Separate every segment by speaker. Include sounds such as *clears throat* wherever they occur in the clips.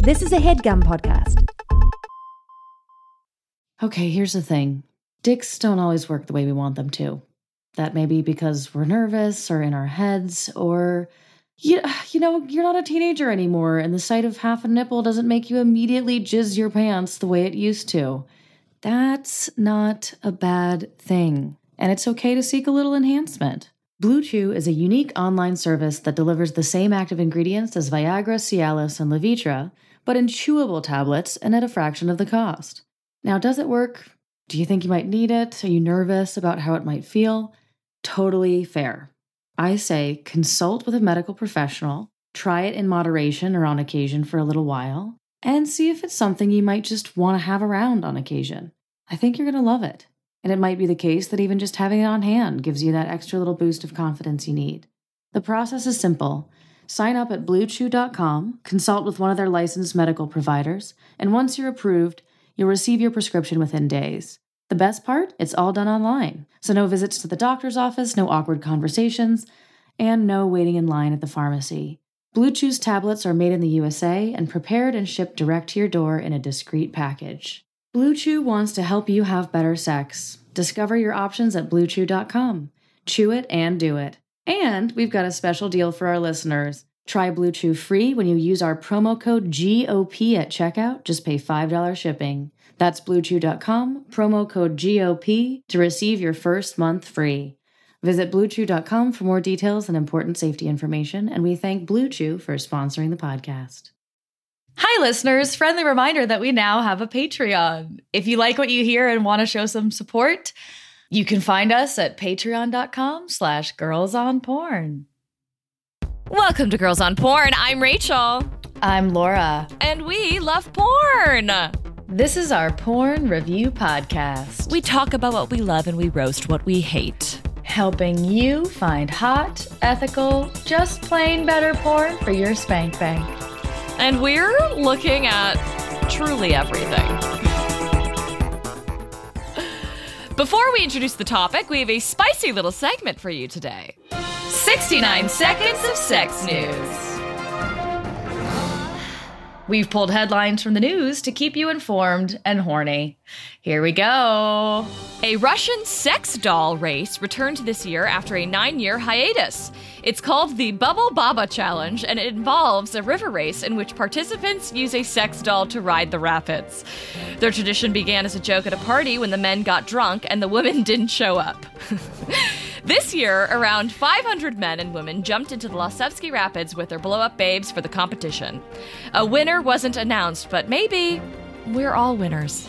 Speaker 1: This is a headgum podcast.
Speaker 2: Okay, here's the thing dicks don't always work the way we want them to. That may be because we're nervous or in our heads, or you, you know, you're not a teenager anymore, and the sight of half a nipple doesn't make you immediately jizz your pants the way it used to. That's not a bad thing, and it's okay to seek a little enhancement. Blue Chew is a unique online service that delivers the same active ingredients as Viagra, Cialis, and Levitra, but in chewable tablets and at a fraction of the cost. Now, does it work? Do you think you might need it? Are you nervous about how it might feel? Totally fair. I say consult with a medical professional, try it in moderation or on occasion for a little while, and see if it's something you might just want to have around on occasion. I think you're going to love it. And it might be the case that even just having it on hand gives you that extra little boost of confidence you need. The process is simple. Sign up at bluechew.com, consult with one of their licensed medical providers, and once you're approved, you'll receive your prescription within days. The best part? It's all done online. So, no visits to the doctor's office, no awkward conversations, and no waiting in line at the pharmacy. Blue Chew's tablets are made in the USA and prepared and shipped direct to your door in a discreet package. Blue Chew wants to help you have better sex. Discover your options at bluechew.com. Chew it and do it. And we've got a special deal for our listeners. Try Blue Chew free when you use our promo code GOP at checkout. Just pay $5 shipping. That's bluechew.com, promo code GOP to receive your first month free. Visit bluechew.com for more details and important safety information, and we thank Blue Chew for sponsoring the podcast.
Speaker 3: Hi, listeners. Friendly reminder that we now have a Patreon. If you like what you hear and want to show some support, you can find us at patreon.com slash girls on porn.
Speaker 4: Welcome to Girls on Porn. I'm Rachel.
Speaker 3: I'm Laura.
Speaker 4: And we love porn.
Speaker 3: This is our porn review podcast.
Speaker 4: We talk about what we love and we roast what we hate.
Speaker 3: Helping you find hot, ethical, just plain better porn for your spank bank.
Speaker 4: And we're looking at truly everything. Before we introduce the topic, we have a spicy little segment for you today 69 Seconds of Sex News.
Speaker 3: We've pulled headlines from the news to keep you informed and horny. Here we go.
Speaker 4: A Russian sex doll race returned this year after a nine year hiatus. It's called the Bubble Baba Challenge, and it involves a river race in which participants use a sex doll to ride the rapids. Their tradition began as a joke at a party when the men got drunk and the women *laughs* didn't show up. *laughs* This year, around 500 men and women jumped into the Losevsky Rapids with their blow up babes for the competition. A winner wasn't announced, but maybe we're all winners.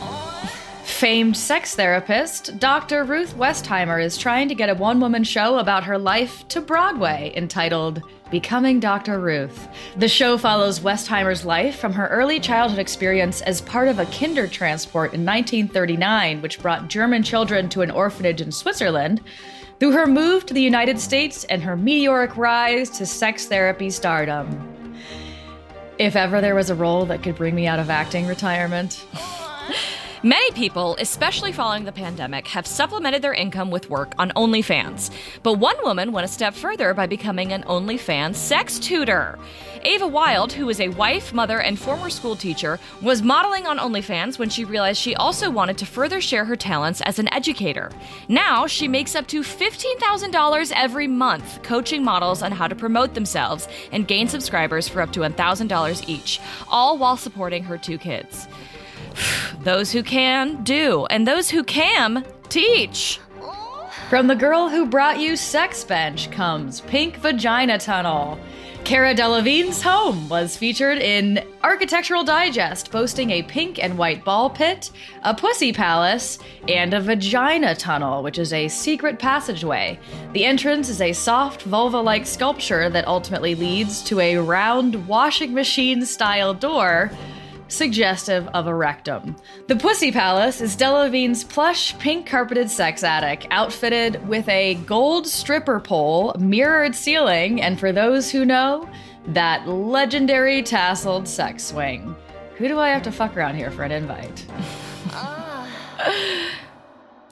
Speaker 3: Famed sex therapist Dr. Ruth Westheimer is trying to get a one woman show about her life to Broadway entitled Becoming Dr. Ruth. The show follows Westheimer's life from her early childhood experience as part of a Kindertransport in 1939, which brought German children to an orphanage in Switzerland, through her move to the United States and her meteoric rise to sex therapy stardom. If ever there was a role that could bring me out of acting retirement. *laughs*
Speaker 4: Many people, especially following the pandemic, have supplemented their income with work on OnlyFans. But one woman went a step further by becoming an OnlyFans sex tutor. Ava Wild, who is a wife, mother, and former school teacher, was modeling on OnlyFans when she realized she also wanted to further share her talents as an educator. Now she makes up to $15,000 every month coaching models on how to promote themselves and gain subscribers for up to $1,000 each, all while supporting her two kids. *sighs* Those who can, do, and those who can, teach.
Speaker 3: From the girl who brought you Sex Bench comes Pink Vagina Tunnel. Cara Delevingne's home was featured in Architectural Digest, boasting a pink and white ball pit, a pussy palace, and a vagina tunnel, which is a secret passageway. The entrance is a soft vulva like sculpture that ultimately leads to a round washing machine style door suggestive of a rectum. The Pussy Palace is Delevingne's plush, pink carpeted sex attic, outfitted with a gold stripper pole, mirrored ceiling, and for those who know, that legendary tasseled sex swing. Who do I have to fuck around here for an invite? Ah. *laughs*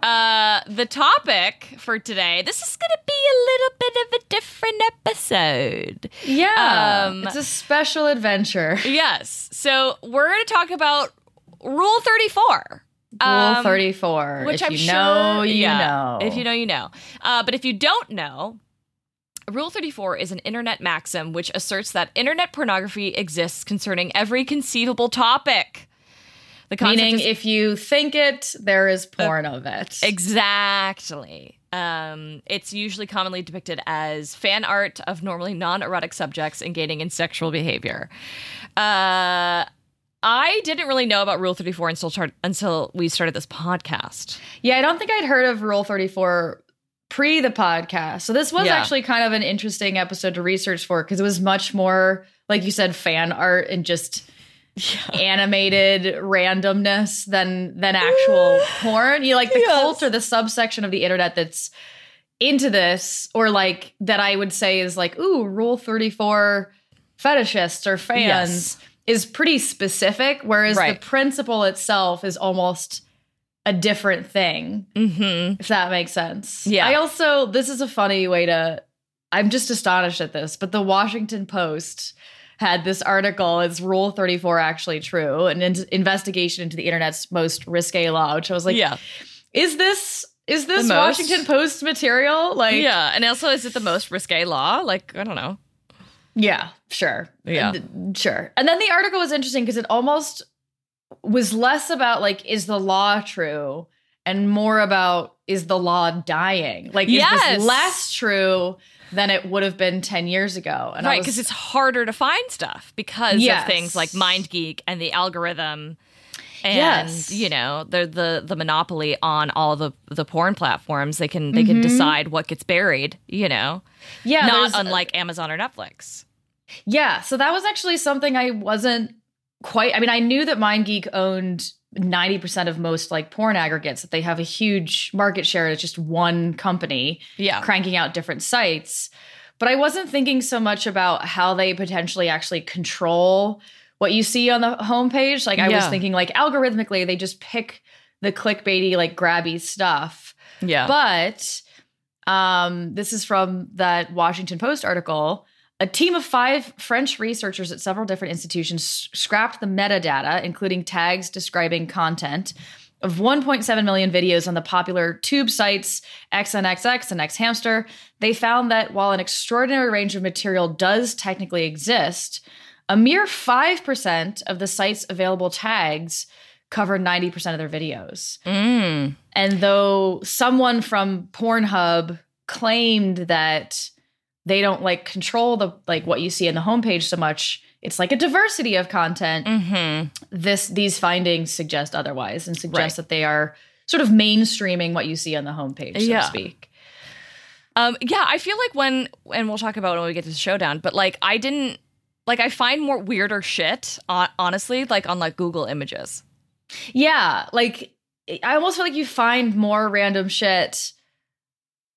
Speaker 4: Uh, the topic for today, this is going to be a little bit of a different episode.
Speaker 3: Yeah.
Speaker 4: Um,
Speaker 3: it's a special adventure. *laughs*
Speaker 4: Yes. So we're going to talk about Rule 34.
Speaker 3: Rule
Speaker 4: Um,
Speaker 3: 34.
Speaker 4: Which
Speaker 3: if
Speaker 4: I'm
Speaker 3: you
Speaker 4: sure
Speaker 3: know, you
Speaker 4: yeah,
Speaker 3: know.
Speaker 4: If you know, you know. Uh, but if you don't know, Rule 34 is an internet maxim which asserts that internet pornography exists concerning every conceivable topic. The
Speaker 3: Meaning,
Speaker 4: is-
Speaker 3: if you think it, there is porn of it.
Speaker 4: Exactly. Um, it's usually commonly depicted as fan art of normally non-erotic subjects engaging in sexual behavior. Uh, I didn't really know about Rule 34 until until we started this podcast.
Speaker 3: Yeah, I don't think I'd heard of Rule 34 pre the podcast. So this was
Speaker 4: Yeah.
Speaker 3: actually kind of an interesting episode to research for because it was much more, like you said, fan art and just *laughs* animated randomness than than actual *laughs* porn. You know, like the
Speaker 4: Yes.
Speaker 3: cult or the subsection of the internet that's into this, or like that I would say is like, ooh, Rule 34 fetishists or fans
Speaker 4: Yes.
Speaker 3: is pretty specific, whereas
Speaker 4: Right.
Speaker 3: the principle itself is almost a different thing
Speaker 4: Mm-hmm.
Speaker 3: if that makes sense.
Speaker 4: Yeah.
Speaker 3: I also this is a funny way to I'm just astonished at this, but the Washington Post had this article, is Rule 34 actually true? An in- investigation into the internet's most risque law, which I was like,
Speaker 4: yeah,
Speaker 3: is this is this Washington Post material? Like
Speaker 4: yeah, and also is it the most risque law? Like I don't know.
Speaker 3: Yeah, sure.
Speaker 4: Yeah.
Speaker 3: And- Sure. And then the article was interesting because it almost was less about like, is the law true? And more about is the law dying? Like, is this less true than it would have been 10 years ago? And
Speaker 4: right, because it's harder to find stuff because
Speaker 3: Yes.
Speaker 4: of things like MindGeek and the algorithm. And
Speaker 3: Yes.
Speaker 4: you know the the the monopoly on all the the porn platforms, they can they can decide what gets buried. You know,
Speaker 3: Mm-hmm. yeah,
Speaker 4: not unlike Amazon or Netflix.
Speaker 3: Yeah, so that was actually something I wasn't quite. I mean, I knew that MindGeek owned 90% of most like porn aggregates, that they have a huge market share. It's just one company
Speaker 4: Yeah,
Speaker 3: cranking out different sites. But I wasn't thinking so much about how they potentially actually control what you see on the homepage. Like, I was thinking, like, algorithmically, they just pick the clickbaity, like, grabby stuff.
Speaker 4: yeah,
Speaker 3: But um, this is from that Washington Post article. A team of five French researchers at several different institutions scrapped the metadata, including tags describing content, of 1.7 million videos on the popular tube sites XNXX and XHamster. They found that while an extraordinary range of material does technically exist, a mere 5% of the site's available tags cover 90% of their videos.
Speaker 4: Mm.
Speaker 3: And though someone from Pornhub claimed that they don't like control the like what you see in the homepage so much, it's like a diversity of content.
Speaker 4: hmm
Speaker 3: This these findings suggest otherwise and suggest
Speaker 4: Right.
Speaker 3: that they are sort of mainstreaming what you see on the homepage, so
Speaker 4: Yeah.
Speaker 3: to speak.
Speaker 4: Um, yeah, I feel like when and we'll talk about when we get to the showdown, but like I didn't like I find more weirder shit honestly like on like Google Images.
Speaker 3: Yeah, like I almost feel like you find more random shit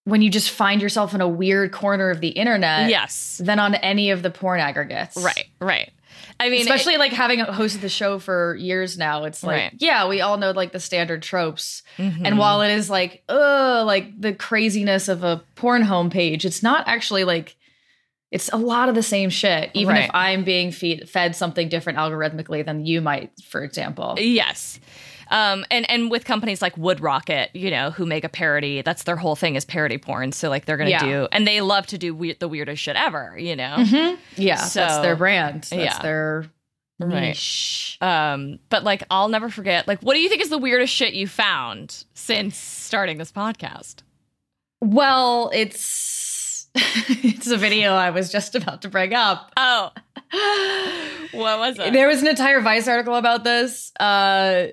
Speaker 3: when you just find yourself in a weird corner of the internet
Speaker 4: yes,
Speaker 3: than on any of the porn aggregates.
Speaker 4: right, right. I mean,
Speaker 3: especially like having hosted the show for years now it's like
Speaker 4: Right.
Speaker 3: yeah we all know like the standard tropes
Speaker 4: Mhm.
Speaker 3: and while it is like uh like the craziness of a porn homepage it's not actually like it's a lot of the same shit even
Speaker 4: Right.
Speaker 3: if i'm being feed, fed something different algorithmically than you might for example
Speaker 4: Yes. Um, and and with companies like Wood Rocket, you know, who make a parody, that's their whole thing is parody porn. So like they're gonna
Speaker 3: Yeah.
Speaker 4: do, and they love to do weird, the weirdest shit ever, you know.
Speaker 3: Mhm. yeah
Speaker 4: So-
Speaker 3: that's their brand that's
Speaker 4: yeah.
Speaker 3: their
Speaker 4: Right.
Speaker 3: niche
Speaker 4: Um, but like I'll never forget. Like, what do you think is the weirdest shit you found since starting this podcast?
Speaker 3: well it's *laughs* it's a video i was just about to bring up
Speaker 4: Oh, *laughs* what was it?
Speaker 3: There was an entire Vice article about this, uh,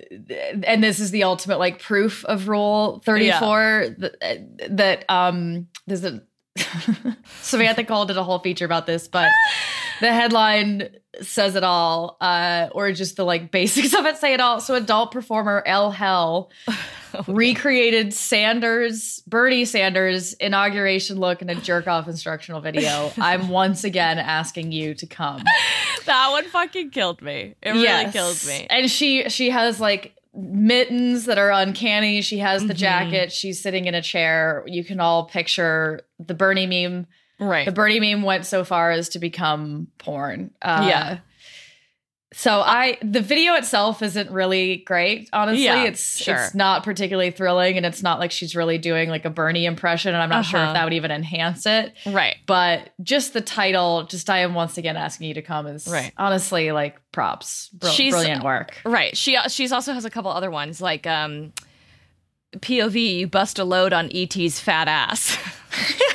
Speaker 3: and this is the ultimate like proof of Rule Thirty Four that, that um there's a *laughs* Samantha Cole did a whole feature about this, but the headline says it all, uh, or just the like basics *laughs* of it say it all. So, adult performer L Hell *laughs* recreated Sanders, Bernie Sanders inauguration look in a jerk off instructional video. *laughs* I'm once again asking you to come.
Speaker 4: that one fucking killed me. It really
Speaker 3: Yes.
Speaker 4: killed me.
Speaker 3: And she she has like mittens that are uncanny. She has the jacket. She's sitting in a chair. You can all picture the Bernie meme.
Speaker 4: Right.
Speaker 3: The Bernie meme went so far as to become porn. Uh,
Speaker 4: Yeah.
Speaker 3: So I the video itself isn't really great, honestly.
Speaker 4: Yeah,
Speaker 3: it's
Speaker 4: sure.
Speaker 3: it's not particularly thrilling and it's not like she's really doing like a Bernie impression and I'm not sure
Speaker 4: Uh-huh.
Speaker 3: if that would even enhance it.
Speaker 4: right.
Speaker 3: But just the title, just I am once again asking you to come is
Speaker 4: Right.
Speaker 3: honestly like props. Br-
Speaker 4: She's-
Speaker 3: brilliant work.
Speaker 4: Right. She she's also has a couple other ones like um POV you bust a load on ET's fat ass. *laughs*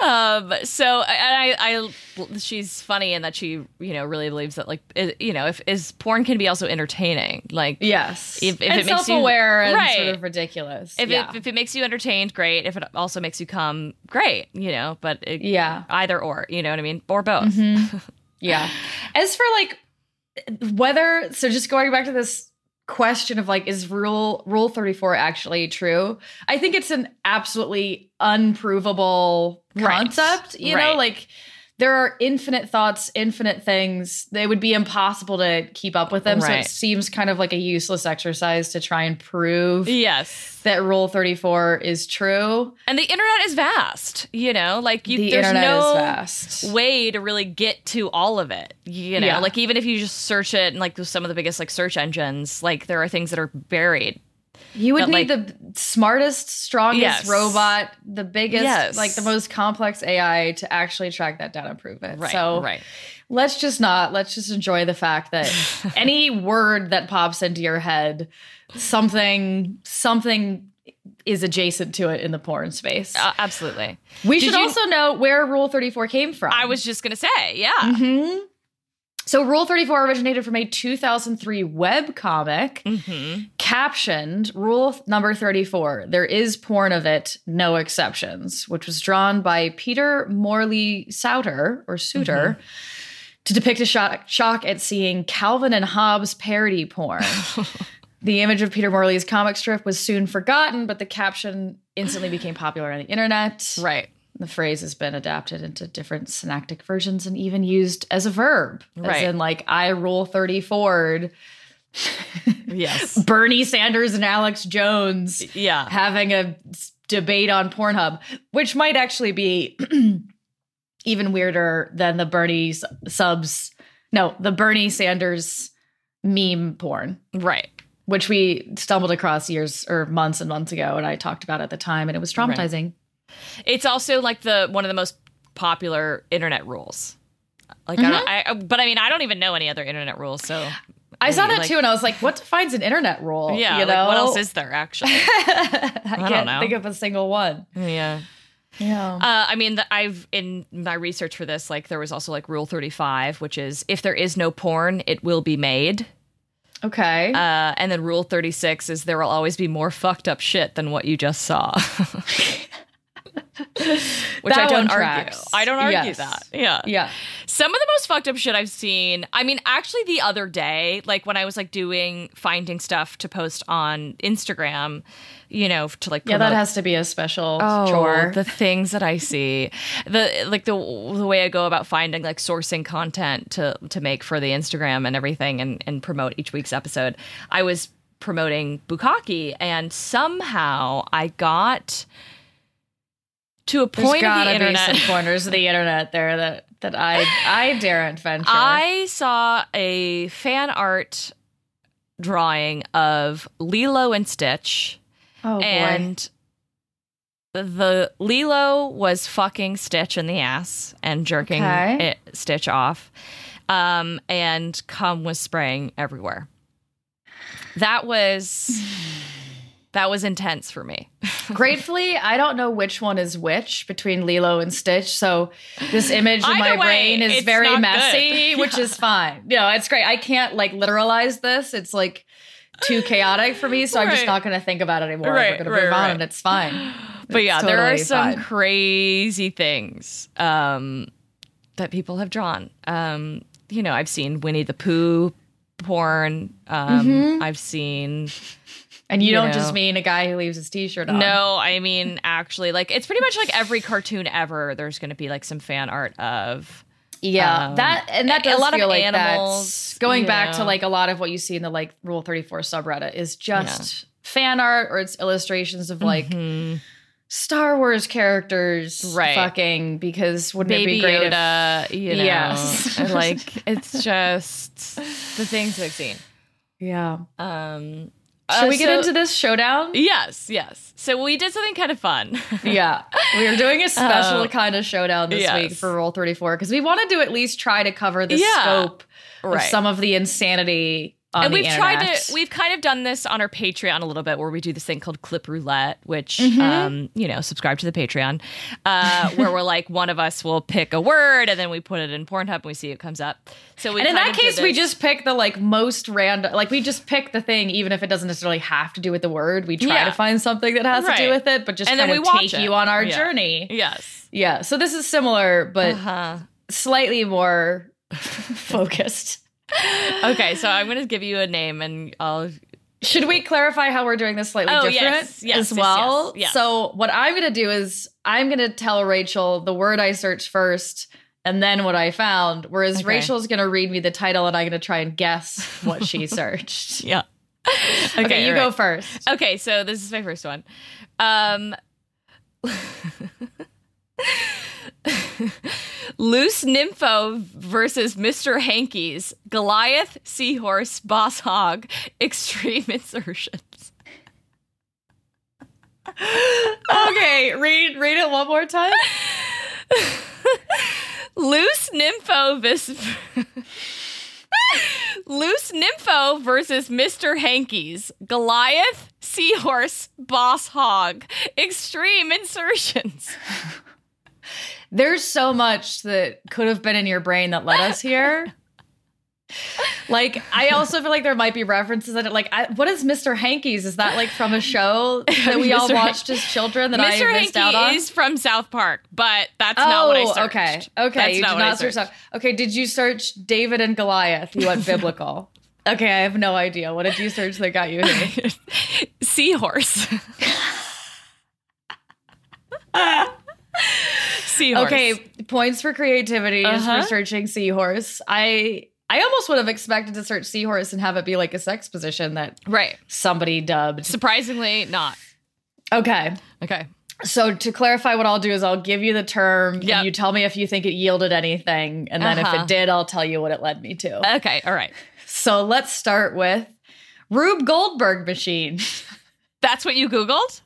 Speaker 4: um so I, I I she's funny in that she you know really believes that like i- you know if is porn can be also entertaining like
Speaker 3: Yes.
Speaker 4: If- if
Speaker 3: and
Speaker 4: it makes you-
Speaker 3: self-aware and
Speaker 4: Right.
Speaker 3: sort of ridiculous.
Speaker 4: if
Speaker 3: yeah.
Speaker 4: it if it makes you entertained great if it also makes you come great you know but it,
Speaker 3: yeah.
Speaker 4: either or you know what I mean or both *laughs*
Speaker 3: Yeah. As for like whether so just going back to this question of like is rule rule 34 actually true? I think it's an absolutely unprovable
Speaker 4: Right.
Speaker 3: concept, you know, like there are infinite thoughts, infinite things. They would be impossible to keep up with them. So it seems kind of like a useless exercise to try and prove
Speaker 4: yes
Speaker 3: that rule 34 is true.
Speaker 4: and the internet is vast you know like you
Speaker 3: the
Speaker 4: there's no way to really get to all of it you know
Speaker 3: Yeah.
Speaker 4: like even if you just search it and like some of the biggest like search engines like there are things that are buried
Speaker 3: You would
Speaker 4: But,
Speaker 3: need
Speaker 4: like-
Speaker 3: the smartest, strongest
Speaker 4: Yes.
Speaker 3: robot, the biggest,
Speaker 4: Yes.
Speaker 3: like the most complex AI to actually track that down and prove it.
Speaker 4: right
Speaker 3: so
Speaker 4: right
Speaker 3: let's just not, let's just enjoy the fact that *laughs* any word that pops into your head, something, something is adjacent to it in the porn space.
Speaker 4: uh, absolutely
Speaker 3: we
Speaker 4: did
Speaker 3: should
Speaker 4: you-
Speaker 3: also know where Rule 34 came from.
Speaker 4: i was just gonna say yeah
Speaker 3: Mhm. So Rule 34 originated from a 2003 web comic
Speaker 4: hmm
Speaker 3: captioned rule number 34 there is porn of it no exceptions which was drawn by peter morley souter or suter to depict a shock, shock at seeing calvin and hobbes parody porn. *laughs* The image of peter morley's comic strip was soon forgotten but the caption instantly became popular on the internet.
Speaker 4: Right
Speaker 3: the phrase has been adapted into different synectic versions and even used as a verb
Speaker 4: Right.
Speaker 3: as in like i rule 34 *laughs*
Speaker 4: yes
Speaker 3: Bernie Sanders and Alex Jones
Speaker 4: yeah
Speaker 3: having a debate on Pornhub, which might actually be *clears throat* even weirder than the Bernie subs. No, the Bernie Sanders meme porn,
Speaker 4: right
Speaker 3: which we stumbled across years or months and months ago, and I talked about at the time, and it was traumatizing.
Speaker 4: It's also like the one of the most popular internet rules like I don't, I, but I mean, I don't even know any other internet rules. So
Speaker 3: I saw that
Speaker 4: like-
Speaker 3: too, and I was like, "What defines an internet rule?"
Speaker 4: yeah,
Speaker 3: you know?
Speaker 4: like what else is there actually? *laughs*
Speaker 3: I,
Speaker 4: don't
Speaker 3: can't
Speaker 4: know.
Speaker 3: think of a single one.
Speaker 4: yeah.
Speaker 3: Yeah.
Speaker 4: Uh, I mean, the, I've in my research for this, like there was also like Rule Thirty Five, which is if there is no porn, it will be made.
Speaker 3: okay.
Speaker 4: Uh, and then Rule Thirty Six is there will always be more fucked up shit than what you just saw. *laughs* *laughs* Which I don't argue. I don't argue
Speaker 3: Yes.
Speaker 4: that. Yeah.
Speaker 3: yeah.
Speaker 4: Some of the most fucked up shit I've seen. I mean, actually, the other day, like when I was like doing finding stuff to post on Instagram, you know, to like
Speaker 3: Yeah, that has to be a special
Speaker 4: Oh,
Speaker 3: chore.
Speaker 4: the things that I see, the like the the way I go about finding like sourcing content to to make for the Instagram and everything, and and promote each week's episode. I was promoting Bukkake, and somehow I got to a
Speaker 3: There's
Speaker 4: point of
Speaker 3: gotta
Speaker 4: the
Speaker 3: be
Speaker 4: internet.
Speaker 3: some corners of the internet there that that I I daren't venture.
Speaker 4: I saw a fan art drawing of Lilo and Stitch.
Speaker 3: oh boy.
Speaker 4: and the Lilo was fucking Stitch in the ass and jerking
Speaker 3: Okay.
Speaker 4: it, Stitch off, um, and cum was spraying everywhere. That was that was intense for me. *laughs*
Speaker 3: Gratefully, I don't know which one is which between Lilo and Stitch. So this image in my
Speaker 4: way,
Speaker 3: brain is very messy,
Speaker 4: good. *laughs*
Speaker 3: which is fine. You know, it's great. I can't like literalize this. It's like too chaotic for me, so I'm just not going to think about it anymore.
Speaker 4: Right,
Speaker 3: We're going
Speaker 4: right,
Speaker 3: to move on, and it's fine. *gasps*
Speaker 4: But yeah,
Speaker 3: It's
Speaker 4: there are some
Speaker 3: fine.
Speaker 4: crazy things um, that people have drawn. Um, you know, I've seen Winnie the Pooh porn. Um,
Speaker 3: Mm-hmm.
Speaker 4: I've seen
Speaker 3: And you,
Speaker 4: You
Speaker 3: don't
Speaker 4: know.
Speaker 3: just mean a guy who leaves his t-shirt on.
Speaker 4: No, I mean actually, like it's pretty much like every cartoon ever. There's going to be like some fan art of
Speaker 3: Yeah,
Speaker 4: Um,
Speaker 3: that and that
Speaker 4: a
Speaker 3: does
Speaker 4: lot of
Speaker 3: like
Speaker 4: animals,
Speaker 3: going back to like a lot of what you see in the like Rule Thirty Four subreddit is just fan art or it's illustrations of like
Speaker 4: Mhm.
Speaker 3: Star Wars characters
Speaker 4: Right.
Speaker 3: fucking because wouldn't it be great if
Speaker 4: Yoda, you know,
Speaker 3: Yes. *laughs*
Speaker 4: like it's just the things we've seen.
Speaker 3: yeah.
Speaker 4: Um,
Speaker 3: Should
Speaker 4: uh,
Speaker 3: we get
Speaker 4: so-
Speaker 3: into this showdown?
Speaker 4: Yes, yes. So we did something kind of fun. *laughs*
Speaker 3: yeah, we are doing a special
Speaker 4: Uh,
Speaker 3: kind of showdown this
Speaker 4: yes.
Speaker 3: week for Rule Thirty Four because we wanted to at least try to cover the
Speaker 4: Yeah.
Speaker 3: scope of some of the insanity.
Speaker 4: And we've tried to we've kind of done this on our patreon a little bit where we do this thing called clip roulette which
Speaker 3: Mm-hmm.
Speaker 4: um you know subscribe to the patreon uh *laughs* where we're like one of us will pick a word and then we put it in pornhub and we see it comes up so we
Speaker 3: And in that case, we just pick the like most random, like we just pick the thing, even if it doesn't necessarily have to do with the word. We try
Speaker 4: Yeah.
Speaker 3: to find something that has to do with it, but just
Speaker 4: And then we
Speaker 3: take
Speaker 4: it.
Speaker 3: you on our
Speaker 4: Yeah.
Speaker 3: journey.
Speaker 4: yes
Speaker 3: Yeah. So this is similar, but
Speaker 4: uh-huh.
Speaker 3: slightly more *laughs* focused.
Speaker 4: Okay so i'm gonna give you a name and i'll
Speaker 3: Should we clarify how we're doing this slightly
Speaker 4: Oh,
Speaker 3: different
Speaker 4: yes, yes,
Speaker 3: as well?
Speaker 4: yes.
Speaker 3: So what I'm going to do is I'm going to tell Rachel the word I searched first and then what I found, whereas
Speaker 4: Okay.
Speaker 3: Rachel's going to read me the title and I'm going to try and guess what she *laughs* searched.
Speaker 4: yeah
Speaker 3: okay, you
Speaker 4: all
Speaker 3: go first.
Speaker 4: Okay, so this is my first one. Um *laughs* *laughs* Loose Nympho versus Mr. Hankey's. Goliath, Seahorse, Boss Hog, *laughs* Extreme Insertions. *laughs*
Speaker 3: Okay, read read it one more time.
Speaker 4: Loose Nympho vis- Loose Nympho versus Mr. Hankey's Goliath, Seahorse, Boss Hog, Extreme Insertions.
Speaker 3: There's so much that could have been in your brain that led us here. *laughs* like, I also feel like there might be references that, like, I, what is Mr. Hankey's? Is that like from a show *laughs* that we all watched as children that
Speaker 4: Mr.
Speaker 3: I missed out on?
Speaker 4: Hankey is from South Park, but that's not what I searched.
Speaker 3: Oh, okay. Okay,
Speaker 4: That's
Speaker 3: you
Speaker 4: not
Speaker 3: did not search
Speaker 4: searched.
Speaker 3: Okay, did you search David and Goliath? You went *laughs* biblical. okay, I have no idea. What did you search that got you here?
Speaker 4: Seahorse. Seahorse.
Speaker 3: Okay, points for creativity
Speaker 4: Uh-huh.
Speaker 3: for searching seahorse. I I almost would have expected to search seahorse and have it be like a sex position that
Speaker 4: Right.
Speaker 3: somebody dubbed.
Speaker 4: Surprisingly, not.
Speaker 3: Okay.
Speaker 4: Okay.
Speaker 3: So to clarify what I'll do is I'll give you the term
Speaker 4: Yep.
Speaker 3: and you tell me if you think it yielded anything and then if
Speaker 4: Uh-huh.
Speaker 3: it did I'll tell you what it led me to.
Speaker 4: Okay. All right.
Speaker 3: so let's start with Rube Goldberg machine. *laughs*
Speaker 4: That's what you Googled?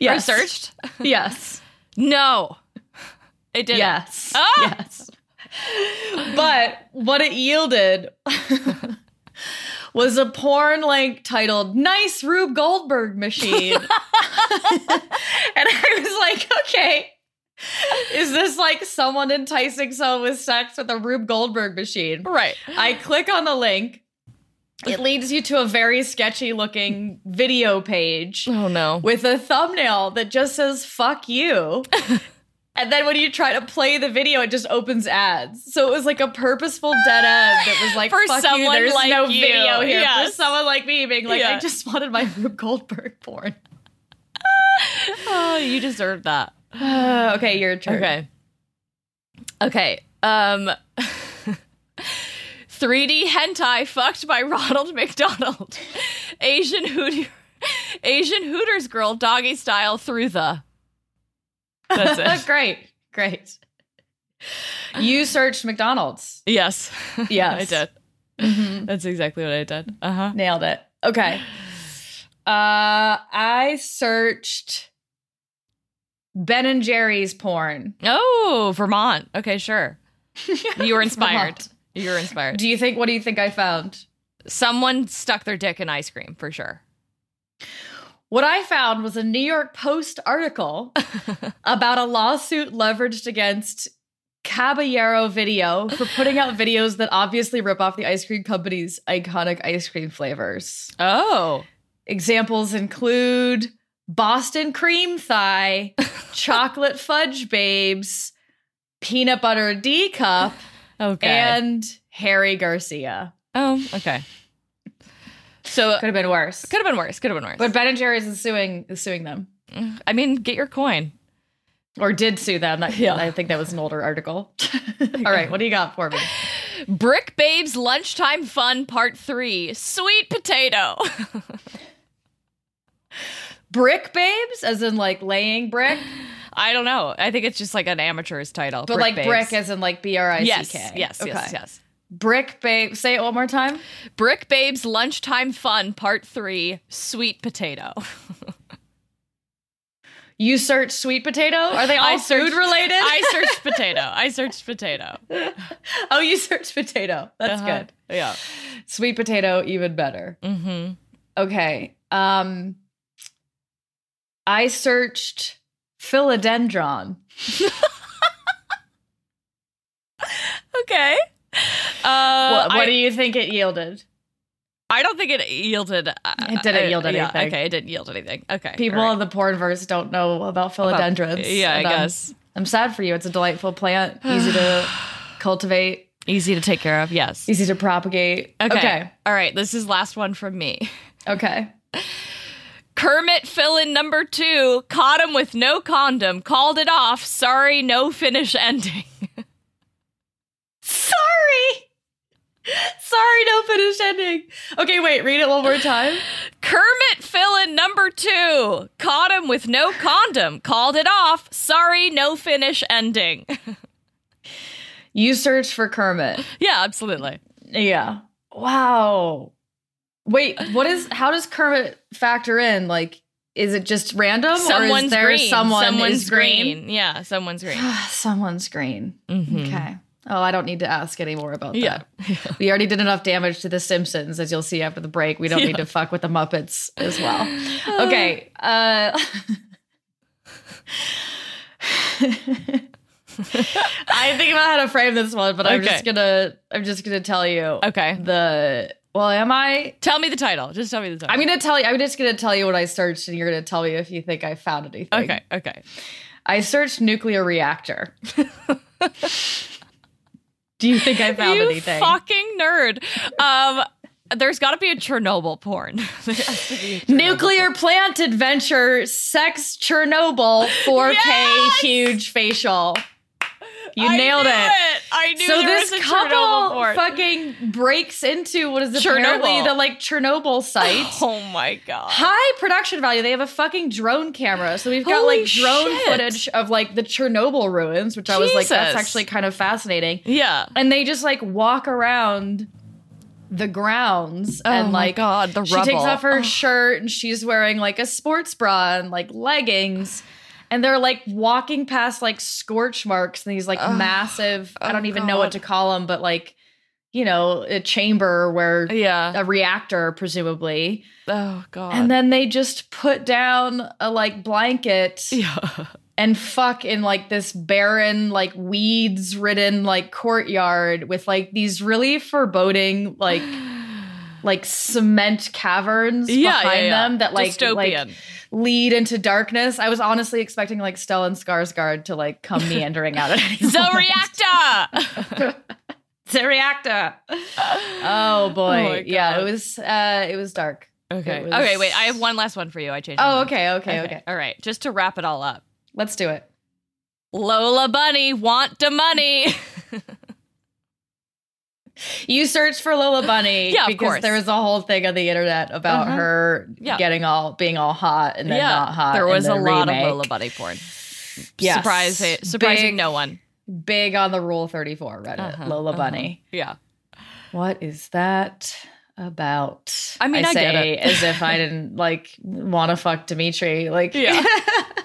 Speaker 3: yes.
Speaker 4: Or searched?
Speaker 3: Yes. *laughs*
Speaker 4: No. It didn't.
Speaker 3: Yes.
Speaker 4: Ah!
Speaker 3: Yes. But what it yielded was a porn link titled Nice Rube Goldberg Machine. *laughs* and I was like, okay, is this like someone enticing someone with sex with a Rube Goldberg machine?
Speaker 4: Right.
Speaker 3: I click on the link. It leads you to a very sketchy looking video page
Speaker 4: Oh no.
Speaker 3: with a thumbnail that just says fuck you. *laughs* and then when you try to play the video, it just opens ads. So it was like a purposeful dead end that was like,
Speaker 4: For
Speaker 3: fuck you,
Speaker 4: someone
Speaker 3: there's
Speaker 4: like
Speaker 3: no
Speaker 4: you.
Speaker 3: video here. For someone like me being like, I just wanted my Rube Goldberg porn. *laughs*
Speaker 4: Oh, you deserve that. *sighs*
Speaker 3: okay, your turn.
Speaker 4: Okay. Okay. Um *laughs* 3D hentai fucked by Ronald McDonald. *laughs* Asian Hooter Asian Hooters girl doggy style through the That's it. *laughs*
Speaker 3: great. Great. You searched McDonald's.
Speaker 4: yes. *laughs*
Speaker 3: Yes.
Speaker 4: I did. That's exactly what I did. Uh-huh.
Speaker 3: Nailed it. Okay. Uh I searched Ben and Jerry's porn.
Speaker 4: Oh, Vermont. Okay, sure. *laughs* You were inspired. You were inspired.
Speaker 3: Do you think what do you think I found?
Speaker 4: Someone stuck their dick in ice cream for sure.
Speaker 3: What I found was a New York Post article *laughs* about a lawsuit leveraged against Caballero Video for putting out videos that obviously rip off the ice cream company's iconic ice cream flavors.
Speaker 4: Oh.
Speaker 3: Examples include Boston cream thigh, *laughs* chocolate fudge babes, peanut butter D cup, *laughs* oh,
Speaker 4: Okay.
Speaker 3: and Hairy Garcia.
Speaker 4: oh, okay. So
Speaker 3: Could have been worse.
Speaker 4: could have been worse. Could have been worse.
Speaker 3: But Ben and Jerry's is suing is suing them.
Speaker 4: Mm, I mean, get your coin.
Speaker 3: or did sue them. That,
Speaker 4: Yeah.
Speaker 3: I think that was an older article. *laughs* All right, what do you got for me?
Speaker 4: Brick Babes Lunchtime Fun Part 3 Sweet Potato.
Speaker 3: Brick babes, as in like laying brick,
Speaker 4: I don't know. I think it's just like an amateur's title.
Speaker 3: but like
Speaker 4: Babes.
Speaker 3: brick as in like B R I C K.
Speaker 4: Yes, yes,
Speaker 3: Okay.
Speaker 4: yes, yes.
Speaker 3: Brick babe. Say it one more time.
Speaker 4: Brick Babes Lunchtime Fun Part 3 Sweet Potato. *laughs*
Speaker 3: You search sweet potato. Are they all
Speaker 4: I searched-
Speaker 3: food related? *laughs*
Speaker 4: I searched potato. I searched potato. *laughs*
Speaker 3: oh, you searched potato. That's
Speaker 4: Uh-huh.
Speaker 3: good.
Speaker 4: Yeah.
Speaker 3: Sweet potato, even better.
Speaker 4: Mm-hmm.
Speaker 3: Okay. Um, I searched philodendron.
Speaker 4: Okay. Uh,
Speaker 3: what
Speaker 4: I,
Speaker 3: do you think it yielded?
Speaker 4: I don't think it yielded. Uh,
Speaker 3: It didn't
Speaker 4: uh,
Speaker 3: yield
Speaker 4: yeah,
Speaker 3: anything.
Speaker 4: okay, it didn't yield anything. Okay.
Speaker 3: People
Speaker 4: all
Speaker 3: in the pornverse don't know about philodendrons.
Speaker 4: right. Yeah, I
Speaker 3: um,
Speaker 4: guess.
Speaker 3: I'm sad for you. It's a delightful plant, easy to *sighs* cultivate,
Speaker 4: Easy to take care of. Yes.
Speaker 3: easy to propagate.
Speaker 4: Okay.
Speaker 3: Okay.
Speaker 4: All right. This is last one from me.
Speaker 3: Okay. *laughs*
Speaker 4: Kermit fill in number two caught him with no condom, called it off. Sorry, no finish ending. *laughs*
Speaker 3: Sorry. *laughs* Sorry, no finished ending. Okay, wait, read it one more time.
Speaker 4: Kermit fill in number two caught him with no condom, called it off. Sorry, no finish ending. *laughs*
Speaker 3: You search for Kermit.
Speaker 4: yeah, absolutely.
Speaker 3: Yeah. Wow. Wait, what is how does Kermit factor in? Like, is it just random or
Speaker 4: Someone's
Speaker 3: is there
Speaker 4: green.
Speaker 3: someone
Speaker 4: someone's
Speaker 3: is green?
Speaker 4: Yeah, someone's green. *sighs*
Speaker 3: Someone's green.
Speaker 4: Mhm.
Speaker 3: Okay. Oh, I don't need to ask any more about
Speaker 4: Yeah.
Speaker 3: that. We already did enough damage to The Simpsons, as you'll see after the break. We don't need to fuck with the Muppets as well. *sighs* Okay. Uh, *laughs* I think about how to frame this one, but I'm
Speaker 4: Okay.
Speaker 3: just gonna I'm just gonna tell you
Speaker 4: Okay.
Speaker 3: the well, am I
Speaker 4: Tell me the title. Just tell me the title.
Speaker 3: I'm gonna tell you I'm just gonna tell you what I searched and you're gonna tell me if you think I found anything.
Speaker 4: Okay, okay.
Speaker 3: I searched nuclear reactor. *laughs* Do you think I found
Speaker 4: you
Speaker 3: anything?
Speaker 4: fucking nerd. Um, there's got to be a Chernobyl porn. *laughs* There has to be a Chernobyl
Speaker 3: Nuclear plant adventure, sex Chernobyl, 4K
Speaker 4: Yes!
Speaker 3: huge facial. You
Speaker 4: I
Speaker 3: nailed
Speaker 4: knew
Speaker 3: it.
Speaker 4: I knew
Speaker 3: it.
Speaker 4: So
Speaker 3: this couple fucking breaks into what is apparently
Speaker 4: Chernobyl.
Speaker 3: the like Chernobyl site. *laughs*
Speaker 4: oh my god.
Speaker 3: High production value. They have a fucking drone camera. So we've got
Speaker 4: Holy
Speaker 3: like drone
Speaker 4: shit.
Speaker 3: footage of like the Chernobyl ruins, which I was like, that's actually kind of fascinating.
Speaker 4: Yeah.
Speaker 3: And they just like walk around the grounds
Speaker 4: Oh
Speaker 3: and
Speaker 4: my
Speaker 3: like
Speaker 4: God, the
Speaker 3: she takes off her shirt and she's wearing like a sports bra and like leggings. And they're like walking past like scorch marks and these like massive, I
Speaker 4: oh
Speaker 3: don't even know what to call them, but like, you know, a chamber where
Speaker 4: Yeah.
Speaker 3: a reactor, presumably.
Speaker 4: Oh god.
Speaker 3: And then they just put down a like blanket
Speaker 4: yeah.
Speaker 3: and fuck in like this barren, like weeds ridden like courtyard with like these really foreboding, like *gasps* like cement caverns
Speaker 4: Yeah,
Speaker 3: behind
Speaker 4: yeah, yeah.
Speaker 3: them that like, like lead into darkness. I was honestly expecting like Stellan Skarsgård to like come *laughs* meandering out at any
Speaker 4: The
Speaker 3: moment.
Speaker 4: reactor. *laughs*
Speaker 3: the reactor. Oh boy.
Speaker 4: my
Speaker 3: yeah, it was uh it was dark.
Speaker 4: okay.
Speaker 3: Was-
Speaker 4: Okay, wait. I have one last one for you. I changed.
Speaker 3: Oh,
Speaker 4: mind.
Speaker 3: okay, okay, okay.
Speaker 4: All right. Just to wrap it all up.
Speaker 3: Let's do it.
Speaker 4: Lola Bunny want the money. *laughs*
Speaker 3: You searched for Lola Bunny *laughs*
Speaker 4: Yeah,
Speaker 3: because
Speaker 4: course.
Speaker 3: there was a whole thing on the internet about
Speaker 4: Uh-huh.
Speaker 3: her
Speaker 4: Yeah.
Speaker 3: getting all being all hot and then
Speaker 4: yeah.
Speaker 3: not hot.
Speaker 4: there was a lot of Lola Bunny porn.
Speaker 3: Yes.
Speaker 4: Surprising, surprising
Speaker 3: Big-
Speaker 4: no one.
Speaker 3: Big on the Rule 34 Reddit.
Speaker 4: Uh-huh,
Speaker 3: Lola
Speaker 4: uh-huh.
Speaker 3: Bunny.
Speaker 4: Yeah.
Speaker 3: What is that about?
Speaker 4: I mean, I
Speaker 3: say
Speaker 4: get it.
Speaker 3: as if I didn't like want to fuck Dimitri. Like, *laughs*
Speaker 4: Yeah. *laughs*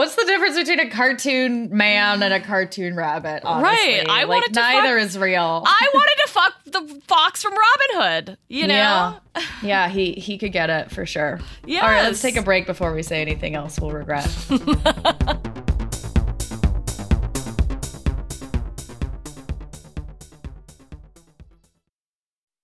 Speaker 3: What's the difference between a cartoon man and a cartoon rabbit? Honestly?
Speaker 4: Right, I
Speaker 3: like,
Speaker 4: wanted to
Speaker 3: neither
Speaker 4: fuck-
Speaker 3: is real.
Speaker 4: I wanted to fuck the fox from Robin Hood. You know.
Speaker 3: Yeah. *laughs* yeah, he he could get it for sure.
Speaker 4: Yeah.
Speaker 3: All right, let's take a break before we say anything else we'll regret. *laughs*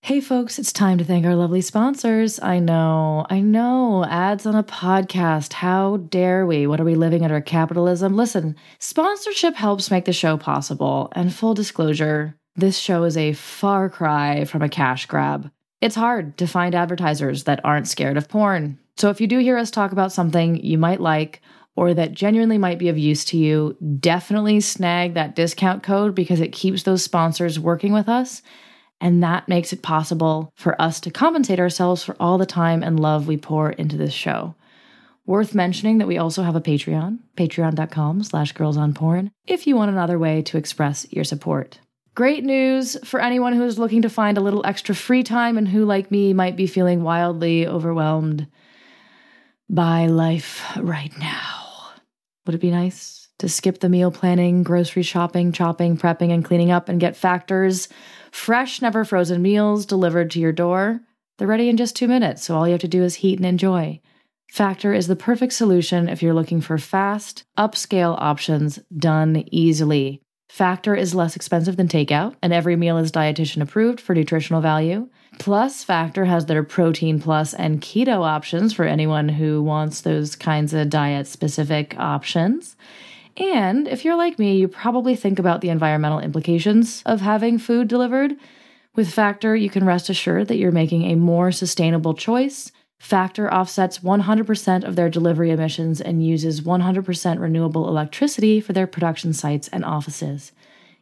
Speaker 2: Hey, folks, it's time to thank our lovely sponsors. I know, I know, ads on a podcast. How dare we? What are we living under capitalism? Listen, sponsorship helps make the show possible. And full disclosure, this show is a far cry from a cash grab. It's hard to find advertisers that aren't scared of porn. So if you do hear us talk about something you might like, or that genuinely might be of use to you, definitely snag that discount code because it keeps those sponsors working with us. And that makes it possible for us to compensate ourselves for all the time and love we pour into this show. Worth mentioning that we also have a Patreon, patreon.com slash girls on porn, if you want another way to express your support. Great news for anyone who is looking to find a little extra free time and who, like me, might be feeling wildly overwhelmed by life right now. Would it be nice to skip the meal planning, grocery shopping, chopping, prepping, and cleaning up and get factors? Fresh, never frozen meals delivered to your door. They're ready in just two minutes, so all you have to do is heat and enjoy. Factor is the perfect solution if you're looking for fast, upscale options done easily. Factor is less expensive than takeout, and every meal is dietitian approved for nutritional value. Plus, Factor has their protein plus and keto options for anyone who wants those kinds of diet specific options. And if you're like me, you probably think about the environmental implications of having food delivered. With Factor, you can rest assured that you're making a more sustainable choice. Factor offsets 100% of their delivery emissions and uses 100% renewable electricity for their production sites and offices.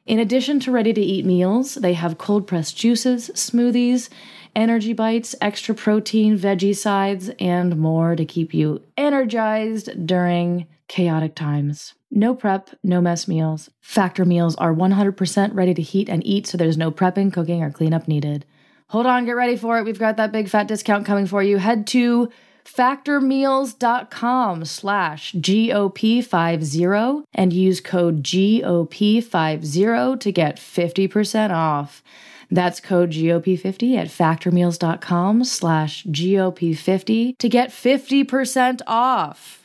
Speaker 2: In addition to ready to eat meals, they have cold pressed juices, smoothies, energy bites, extra protein, veggie sides, and more to keep you energized during chaotic times. No prep, no mess meals. Factor meals are 100% ready to heat and eat, so there's no prepping, cooking, or cleanup needed. Hold on, get ready for it. We've got that big fat discount coming for you. Head to factormeals.com slash GOP50 and use code GOP50 to get 50% off. That's code GOP50 at factormeals.com slash GOP50 to get 50% off.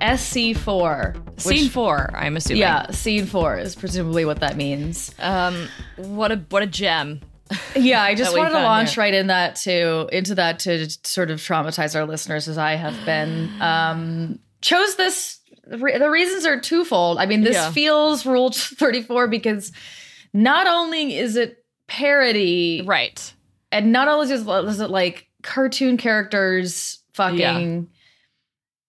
Speaker 3: SC4.
Speaker 4: Scene four, I'm assuming.
Speaker 3: Yeah, scene four is presumably what that means.
Speaker 4: Um, what a what a gem.
Speaker 3: Yeah, I just *laughs* wanted to launch
Speaker 4: here.
Speaker 3: right in that to into that to sort of traumatize our listeners as I have been. *sighs* Um, chose this. re- The reasons are twofold. I mean, this
Speaker 4: Yeah.
Speaker 3: feels Rule Thirty Four because not only is it parody,
Speaker 4: Right.
Speaker 3: and not only is, is it like cartoon characters fucking.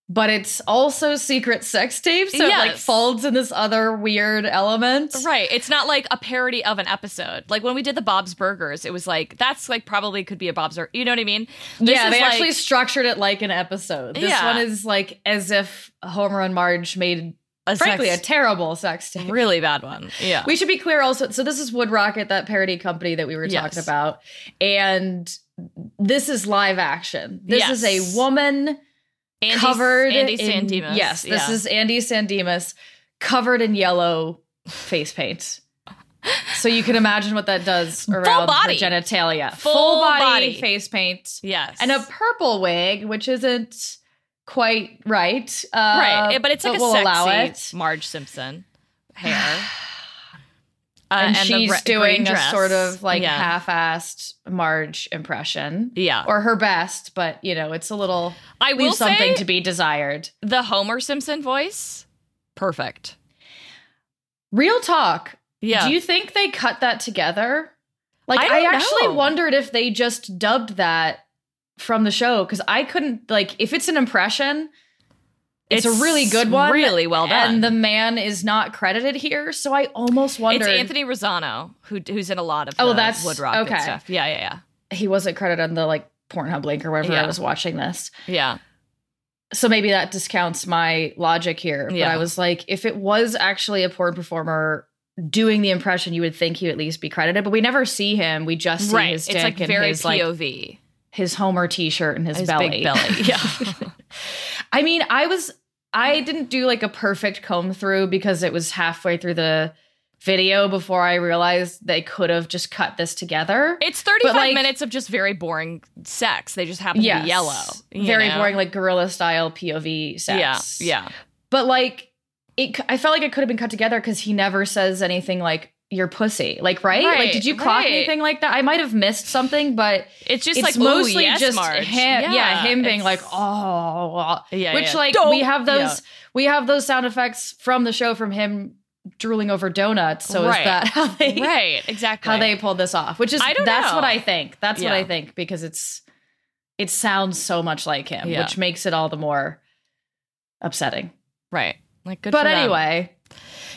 Speaker 3: But it's also secret sex tapes, so it like
Speaker 4: Yes.
Speaker 3: folds in this other weird element.
Speaker 4: Right. It's not like a parody of an episode. Like when we did the Bob's Burgers, it was like that's like probably could be a Bob's Burger. You know what I mean? This
Speaker 3: yeah, they
Speaker 4: like-
Speaker 3: actually structured it like an episode. This
Speaker 4: Yeah.
Speaker 3: one is like as if Homer and Marge made,
Speaker 4: A
Speaker 3: frankly,
Speaker 4: sex-
Speaker 3: a terrible sex tape.
Speaker 4: really bad one. Yeah.
Speaker 3: We should be clear also. So this is Wood Rocket, that parody company that we were talking about, and this is live action. This
Speaker 4: Yes.
Speaker 3: is a woman
Speaker 4: Andy,
Speaker 3: covered
Speaker 4: Andy
Speaker 3: in. Yes, this
Speaker 4: Yeah.
Speaker 3: is Andy Sandemus covered in yellow face paint. So you can imagine what that does around
Speaker 4: body.
Speaker 3: her genitalia.
Speaker 4: Full
Speaker 3: body,
Speaker 4: body.
Speaker 3: face paint.
Speaker 4: yes,
Speaker 3: and a purple wig, which isn't quite right. Uh,
Speaker 4: right, but it's like a
Speaker 3: we'll
Speaker 4: sexy. Marge Simpson hair. *sighs* *sighs* *sighs* Uh,
Speaker 3: And,
Speaker 4: the
Speaker 3: she's doing a
Speaker 4: dress.
Speaker 3: sort of like
Speaker 4: yeah.
Speaker 3: half-assed Marge impression.
Speaker 4: Yeah.
Speaker 3: or her best, but you know, it's a little.
Speaker 4: I will
Speaker 3: something to be desired.
Speaker 4: the Homer Simpson voice, perfect.
Speaker 3: Real talk.
Speaker 4: Yeah.
Speaker 3: Do you think they cut that together? Like,
Speaker 4: I
Speaker 3: I, actually
Speaker 4: know.
Speaker 3: wondered if they just dubbed that from the show because I couldn't like if it's an impression. It's,
Speaker 4: It's
Speaker 3: a really good one,
Speaker 4: really well done.
Speaker 3: and the man is not credited here. So I almost wondered
Speaker 4: It's Anthony Rosano who who's in a lot of
Speaker 3: Oh, that's-
Speaker 4: Wood Rocket
Speaker 3: okay.
Speaker 4: stuff. Yeah, yeah, yeah.
Speaker 3: he wasn't credited on the like Pornhub link or wherever I was watching this.
Speaker 4: yeah, yeah.
Speaker 3: So maybe that discounts my logic here. But
Speaker 4: Yeah.
Speaker 3: I was like, if it was actually a porn performer doing the impression, you would think he would at least be credited. But we never see him. We just see
Speaker 4: Right.
Speaker 3: his
Speaker 4: It's like
Speaker 3: and
Speaker 4: very
Speaker 3: his like
Speaker 4: POV.
Speaker 3: his Homer T-shirt and his,
Speaker 4: His
Speaker 3: belly.
Speaker 4: big belly. *laughs* Yeah. *laughs*
Speaker 3: I mean, I was I didn't do like a perfect comb through because it was halfway through the video before I realized they could have just cut this together.
Speaker 4: It's 35
Speaker 3: like-
Speaker 4: minutes of just very boring sex. They just happen to be yellow.
Speaker 3: Very
Speaker 4: know?
Speaker 3: boring, like gorilla style POV sex.
Speaker 4: Yeah, yeah.
Speaker 3: But like it, I felt like it could have been cut together because he never says anything like your pussy. Like, right?
Speaker 4: Right,
Speaker 3: like, did you clock
Speaker 4: right.
Speaker 3: anything like that? I might have missed something, but
Speaker 4: It's just
Speaker 3: it's
Speaker 4: like, oh,
Speaker 3: mostly
Speaker 4: yes,
Speaker 3: just
Speaker 4: Marge.
Speaker 3: him. Yeah,
Speaker 4: Yeah,
Speaker 3: him being like, oh,
Speaker 4: Yeah,
Speaker 3: which
Speaker 4: yeah.
Speaker 3: like
Speaker 4: Don't-
Speaker 3: we have those
Speaker 4: yeah.
Speaker 3: we have those sound effects from the show from him drooling over donuts. So
Speaker 4: Right.
Speaker 3: is that how they
Speaker 4: right, exactly.
Speaker 3: how they pulled this off? Which is
Speaker 4: I don't
Speaker 3: that's
Speaker 4: know.
Speaker 3: what I think. That's what I think because it's it sounds so much like him,
Speaker 4: Yeah.
Speaker 3: which makes it all the more upsetting.
Speaker 4: right. Like good
Speaker 3: but
Speaker 4: for them.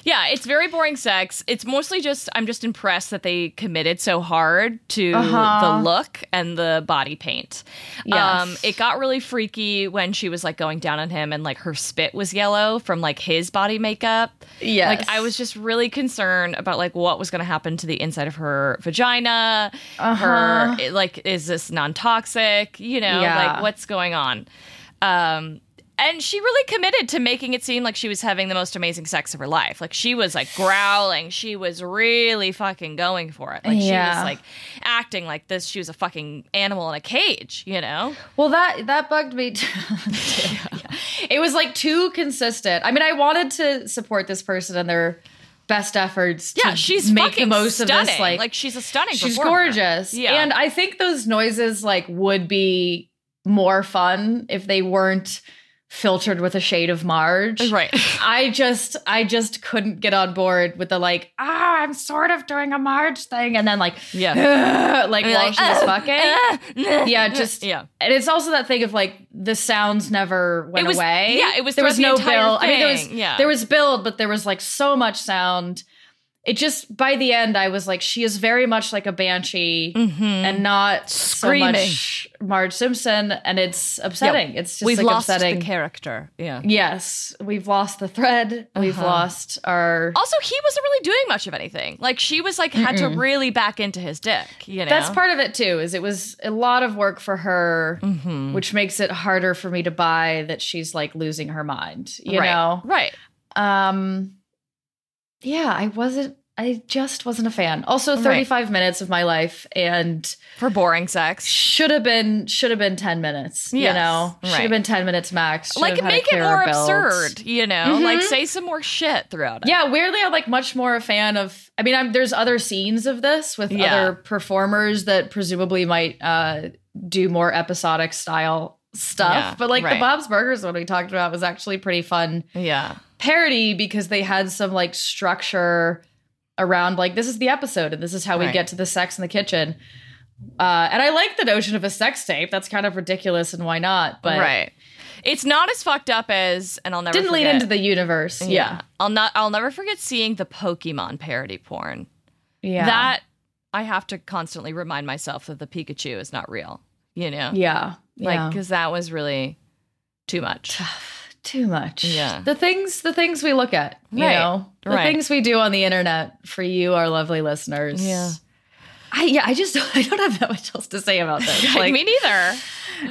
Speaker 4: Yeah, it's very boring sex. It's mostly just I'm just impressed that they committed so hard to
Speaker 3: Uh-huh.
Speaker 4: the look and the body paint. Um it got really freaky when she was like going down on him and like her spit was yellow from like his body makeup.
Speaker 3: Yeah,
Speaker 4: Like I was just really concerned about like what was going to happen to the inside of her vagina.
Speaker 3: Uh-huh.
Speaker 4: Her it- like is this non-toxic, you know,
Speaker 3: Yeah.
Speaker 4: like what's going on? Um and she really committed to making it seem like she was having the most amazing sex of her life. Like she was like growling. She was really fucking going for it. Like she
Speaker 3: Yeah.
Speaker 4: was like acting like this. She was a fucking animal in a cage, you know?
Speaker 3: Well, that that bugged me *laughs* too. It was like too consistent. I mean, I wanted to support this person and their best efforts.
Speaker 4: Yeah,
Speaker 3: to
Speaker 4: she's
Speaker 3: make
Speaker 4: fucking
Speaker 3: the most
Speaker 4: stunning.
Speaker 3: of this. Like,
Speaker 4: like she's a stunning.
Speaker 3: she's gorgeous.
Speaker 4: Yeah.
Speaker 3: and I think those noises like would be more fun if they weren't filtered with a shade of Marge.
Speaker 4: Right. *laughs*
Speaker 3: I just I just couldn't get on board with the like ah I'm sort of doing a Marge thing and then like
Speaker 4: Yeah. *laughs*
Speaker 3: like while
Speaker 4: you're
Speaker 3: she was
Speaker 4: like, ah,
Speaker 3: fucking ah, ah, yeah just
Speaker 4: Yeah.
Speaker 3: and it's also that thing of like the sounds never went
Speaker 4: It was-
Speaker 3: away
Speaker 4: yeah, it was
Speaker 3: there was no build I mean there was
Speaker 4: yeah.
Speaker 3: there was build but there was like so much sound it just by the end I was like she is very much like a banshee and not
Speaker 4: Mm-hmm. Screaming.
Speaker 3: so much Marge Simpson and it's upsetting it's just
Speaker 4: We've
Speaker 3: like
Speaker 4: lost
Speaker 3: upsetting
Speaker 4: the character. Yeah.
Speaker 3: Yes, we've lost the thread. We've
Speaker 4: Uh-huh.
Speaker 3: lost our.
Speaker 4: Also, he wasn't really doing much of anything. Like she was like had to really back into his dick. You know.
Speaker 3: That's part of it too. Is it was a lot of work for her,
Speaker 4: Mm-hmm.
Speaker 3: which makes it harder for me to buy that she's like losing her mind. You
Speaker 4: right.
Speaker 3: know.
Speaker 4: Right.
Speaker 3: Um. Yeah, I wasn't. I just wasn't a fan. Also,
Speaker 4: Right.
Speaker 3: thirty-five minutes of my life, and
Speaker 4: For boring sex.
Speaker 3: should have been should have been ten minutes.
Speaker 4: Yes,
Speaker 3: you know, should
Speaker 4: right.
Speaker 3: have been ten minutes max. Should
Speaker 4: Like
Speaker 3: have had a
Speaker 4: make it more absurd, you know? Like say some more shit throughout it.
Speaker 3: Yeah, weirdly, I'm like much more a fan of. I mean, I'm, there's other scenes of this with
Speaker 4: Yeah.
Speaker 3: other performers that presumably might uh, do more episodic style stuff.
Speaker 4: Yeah,
Speaker 3: but like
Speaker 4: right.
Speaker 3: the Bob's Burgers one we talked about was actually pretty fun
Speaker 4: Yeah.
Speaker 3: Parody because they had some like structure around like this is the episode and this is how we
Speaker 4: Right.
Speaker 3: get to the sex in the kitchen. Uh, and I like the notion of a sex tape. That's kind of ridiculous, and why not? But
Speaker 4: right. It's not as fucked up as and I'll never
Speaker 3: didn't lead into the universe. Yeah,
Speaker 4: I'll not I'll never forget seeing the Pokemon parody porn.
Speaker 3: yeah,
Speaker 4: That I have to constantly remind myself that the Pikachu is not real. You know?
Speaker 3: yeah,
Speaker 4: Like
Speaker 3: yeah.
Speaker 4: because that was really too much.
Speaker 3: Too much.
Speaker 4: Yeah.
Speaker 3: The things the things we look at, you
Speaker 4: Right.
Speaker 3: know. The
Speaker 4: Right.
Speaker 3: things we do on the internet for you, our lovely listeners.
Speaker 4: Yeah.
Speaker 3: I yeah, I just *laughs* I don't have that much else to say about this. *laughs* Like
Speaker 4: Me neither.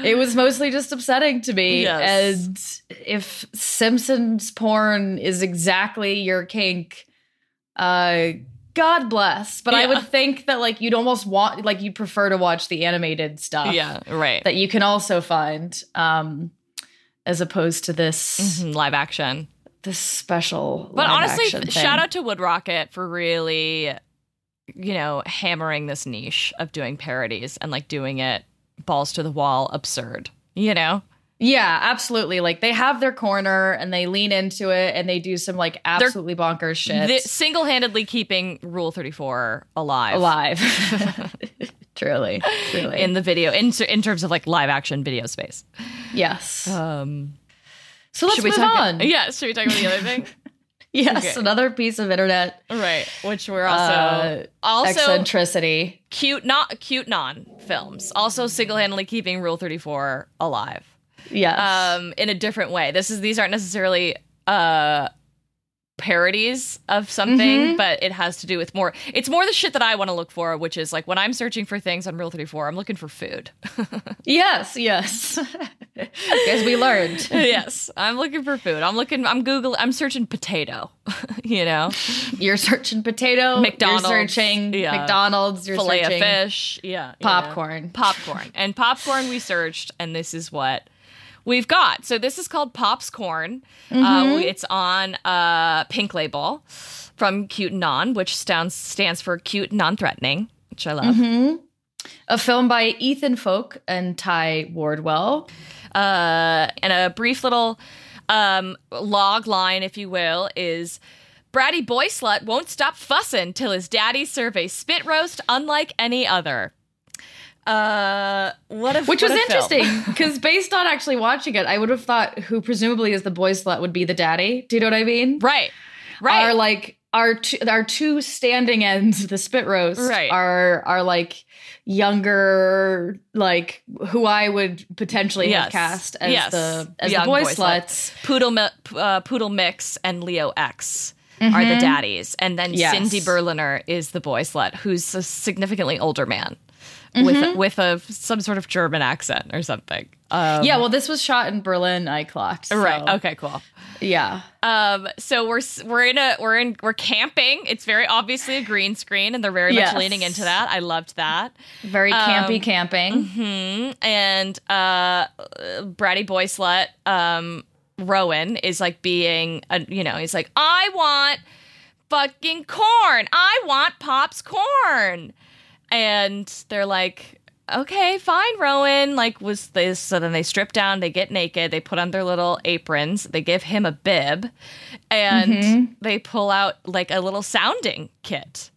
Speaker 3: it was mostly just upsetting to me.
Speaker 4: Yes.
Speaker 3: And if Simpsons porn is exactly your kink, uh God bless. But I would think that like you'd almost want like you'd prefer to watch the animated stuff
Speaker 4: Yeah. Right.
Speaker 3: that you can also find. Um as opposed to this
Speaker 4: Mhm, Live action.
Speaker 3: this special.
Speaker 4: But
Speaker 3: live
Speaker 4: honestly, shout out to Wood Rocket for really, you know, hammering this niche of doing parodies and like doing it balls to the wall absurd. You know?
Speaker 3: Yeah, absolutely. Like they have their corner and they lean into it and they do some like absolutely bonkers shit.
Speaker 4: The- single-handedly keeping Rule 34 alive.
Speaker 3: alive. *laughs* *laughs* truly, truly.
Speaker 4: In the video, in, in terms of like live action video space.
Speaker 3: yes.
Speaker 4: Um,
Speaker 3: so let's move on.
Speaker 4: Yeah, should we talk about the other thing? *laughs*
Speaker 3: Yes,
Speaker 4: Okay.
Speaker 3: another piece of internet
Speaker 4: right. Which we're also
Speaker 3: Uh,
Speaker 4: also
Speaker 3: eccentricity.
Speaker 4: cute not cute non films. Also single-handedly keeping Rule 34 alive.
Speaker 3: Yes.
Speaker 4: um, in a different way. This is these aren't necessarily uh, parodies of something, mm-hmm. but it has to do with more. It's more the shit that I want to look for, which is like when I'm searching for things on Thirty Four, I'm looking for food. *laughs*
Speaker 3: yes, yes. As we learned. *laughs*
Speaker 4: yes, I'm looking for food. I'm looking. I'm Google. I'm searching potato. *laughs* you know,
Speaker 3: You're searching potato.
Speaker 4: McDonald's,
Speaker 3: You're searching
Speaker 4: yeah.
Speaker 3: McDonald's. You're
Speaker 4: fillet of
Speaker 3: searching
Speaker 4: fish. Yeah, you know.
Speaker 3: popcorn.
Speaker 4: popcorn, and popcorn. We searched, and this is what we've got so this is called Pops Corn.
Speaker 3: Mm-hmm.
Speaker 4: Uh, it's on a Pink Label from Cute Non, which stands stands for cute non threatening, which I love.
Speaker 3: Mm-hmm. A film by Ethan Folk and Ty Wardwell.
Speaker 4: Uh, and a brief little um, log line, if you will, is. Bratty boy slut won't stop fussing till his daddy serve a spit roast unlike any other. Uh, what a
Speaker 3: Which
Speaker 4: what
Speaker 3: was interesting *laughs* because based on actually watching it, I would have thought who presumably is the boy slut would be the daddy. Do you know what I mean?
Speaker 4: right? Right.
Speaker 3: Are like our two, our two standing ends, the spit roast,
Speaker 4: Right.
Speaker 3: are are like younger, like who I would potentially
Speaker 4: Yes.
Speaker 3: have cast as
Speaker 4: Yes.
Speaker 3: the as
Speaker 4: Young
Speaker 3: the boy,
Speaker 4: boy slut.
Speaker 3: sluts.
Speaker 4: Poodle uh, Poodle Mix and Leo X are the daddies, and then
Speaker 3: Mm-hmm. Yes.
Speaker 4: Cindy Berliner is the boy slut, who's a significantly older man
Speaker 3: Mm-hmm.
Speaker 4: with with a some sort of German accent or something. Um,
Speaker 3: yeah, well, this was shot in Berlin. I clocked. so-
Speaker 4: right. Okay. Cool.
Speaker 3: Yeah.
Speaker 4: Um, so we're we're in a we're in we're camping. It's very obviously a green screen, and they're very
Speaker 3: Yes.
Speaker 4: much leaning into that. I loved that.
Speaker 3: Very
Speaker 4: Um,
Speaker 3: campy camping.
Speaker 4: hmm And uh, bratty boy slut um, Rowan is like being, a, you know, he's like, I want fucking corn. I want Pop's corn. And they're like, okay, fine, Rowan. Like, was this? So then they strip down, they get naked, they put on their little aprons, they give him a bib, and they pull out like a little sounding kit.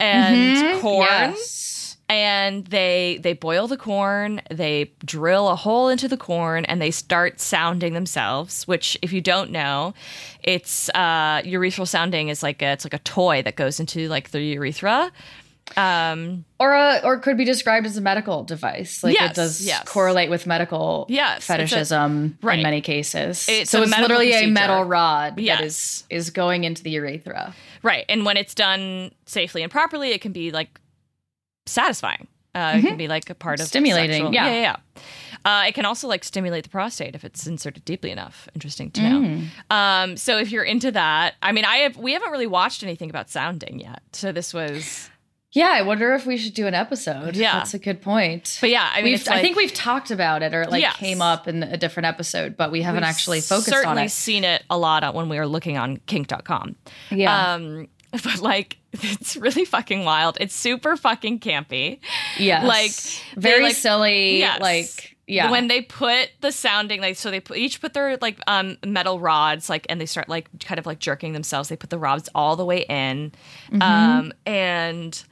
Speaker 4: And corn
Speaker 3: Yes.
Speaker 4: and they they boil the corn they drill a hole into the corn and they start sounding themselves which if you don't know it's uh urethral sounding is like a, it's like a toy that goes into like the urethra um
Speaker 3: Or a, or could be described as a medical device. Like
Speaker 4: Yes,
Speaker 3: it does
Speaker 4: yes.
Speaker 3: correlate with medical
Speaker 4: Yes, it's a-
Speaker 3: fetishism
Speaker 4: right.
Speaker 3: in many cases.
Speaker 4: It's
Speaker 3: so it's literally a metal rod
Speaker 4: Yes.
Speaker 3: that is is going into the urethra.
Speaker 4: right and when it's done safely and properly it can be like satisfying uh, it can be like a part of
Speaker 3: Mm-hmm. Stimulating,
Speaker 4: sexual-
Speaker 3: yeah.
Speaker 4: yeah yeah, yeah. Uh, it can also like stimulate the prostate if it's inserted deeply enough. Interesting to know.
Speaker 3: Mm.
Speaker 4: Um, so if you're into that, I mean, I have we haven't really watched anything about sounding yet. So this was,
Speaker 3: Yeah, I wonder if we should do an episode.
Speaker 4: Yeah.
Speaker 3: that's a good point.
Speaker 4: but yeah, I mean,
Speaker 3: We've, I think we've talked about it or it like
Speaker 4: Yes.
Speaker 3: came up in a different episode, but we haven't
Speaker 4: we've
Speaker 3: actually focused on it.
Speaker 4: Certainly seen it a lot when we were looking on kink.com.
Speaker 3: Yeah.
Speaker 4: Um, *laughs* but like, it's really fucking wild. It's super fucking campy.
Speaker 3: Yeah,
Speaker 4: like,
Speaker 3: very
Speaker 4: like-
Speaker 3: silly.
Speaker 4: Yes.
Speaker 3: Like yeah.
Speaker 4: when they put the sounding like so they put, each put their like um metal rods like and they start like kind of like jerking themselves they put the rods all the way in
Speaker 3: Mm-hmm.
Speaker 4: um and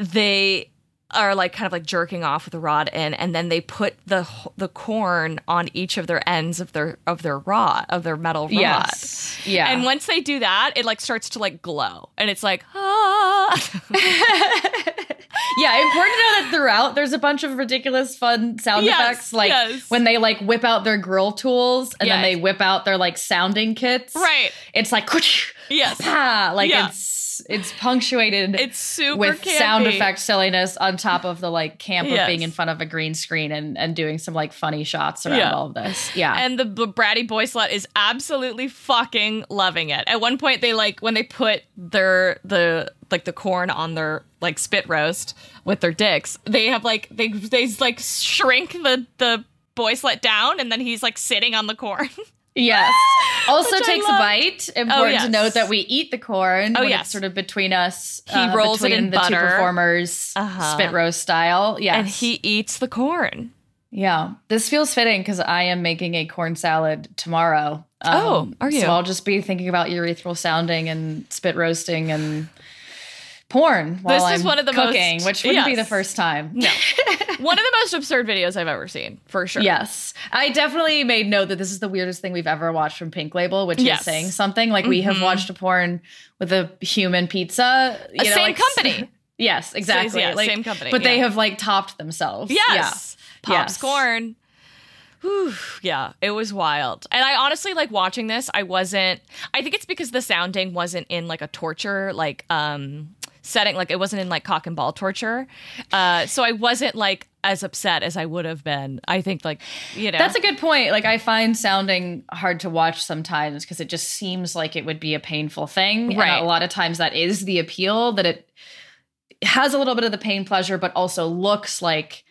Speaker 4: they are like kind of like jerking off with the rod in and then they put the the corn on each of their ends of their of their rod of their metal rod
Speaker 3: yes. Yeah.
Speaker 4: and once they do that it like starts to like glow and it's like ah *laughs*
Speaker 3: Yeah, important to know that throughout there's a bunch of ridiculous fun sound
Speaker 4: Yes,
Speaker 3: effects, like
Speaker 4: yes.
Speaker 3: when they like whip out their grill tools and then they whip out their like sounding kits.
Speaker 4: right
Speaker 3: It's like *laughs*
Speaker 4: yes
Speaker 3: like
Speaker 4: Yeah.
Speaker 3: it's it's punctuated
Speaker 4: it's super
Speaker 3: with sound effect silliness on top of the like camp
Speaker 4: Yes.
Speaker 3: of being in front of a green screen and and doing some like funny shots around
Speaker 4: Yeah.
Speaker 3: all of this. Yeah.
Speaker 4: and the b- bratty boy slut is absolutely fucking loving it. At one point, they like when they put their the like the corn on their like spit roast with their dicks. They have like they they like shrink the the boy slut down, and then he's like sitting on the corn. *laughs*
Speaker 3: Yes. *laughs* Also takes a bite. Important
Speaker 4: yes.
Speaker 3: to note that we eat the corn.
Speaker 4: Oh, yes.
Speaker 3: Sort of between us.
Speaker 4: He rolls it in
Speaker 3: the two performers,
Speaker 4: Uh-huh.
Speaker 3: spit roast style. Yes.
Speaker 4: and he eats the corn.
Speaker 3: Yeah, this feels fitting because I am making a corn salad tomorrow. Um,
Speaker 4: Oh, are you?
Speaker 3: So I'll just be thinking about urethral sounding and spit roasting and porn while
Speaker 4: This is
Speaker 3: I'm
Speaker 4: one of the
Speaker 3: cooking,
Speaker 4: most-
Speaker 3: which wouldn't be the first time.
Speaker 4: No, *laughs* one of the most absurd videos I've ever seen, for sure.
Speaker 3: Yes, I definitely made note that this is the weirdest thing we've ever watched from Pink Label, which
Speaker 4: Yes.
Speaker 3: is saying something. Like we have watched a porn with a human pizza, you know,
Speaker 4: same
Speaker 3: like-
Speaker 4: company. *laughs*
Speaker 3: Yes, exactly.
Speaker 4: yeah,
Speaker 3: like,
Speaker 4: same company,
Speaker 3: but they have like topped themselves.
Speaker 4: Yes.
Speaker 3: Yeah.
Speaker 4: Pops
Speaker 3: Yes.
Speaker 4: corn. Whew, yeah, it was wild. And I honestly like watching this. I wasn't I think it's because the sounding wasn't in like a torture like um setting like it wasn't in like cock and ball torture. Uh so I wasn't like as upset as I would have been. I think like, you know.
Speaker 3: That's a good point. Like I find sounding hard to watch sometimes because it just seems like it would be a painful thing.
Speaker 4: Right.
Speaker 3: And a lot of times that is the appeal that it has a little bit of the pain pleasure, but also looks like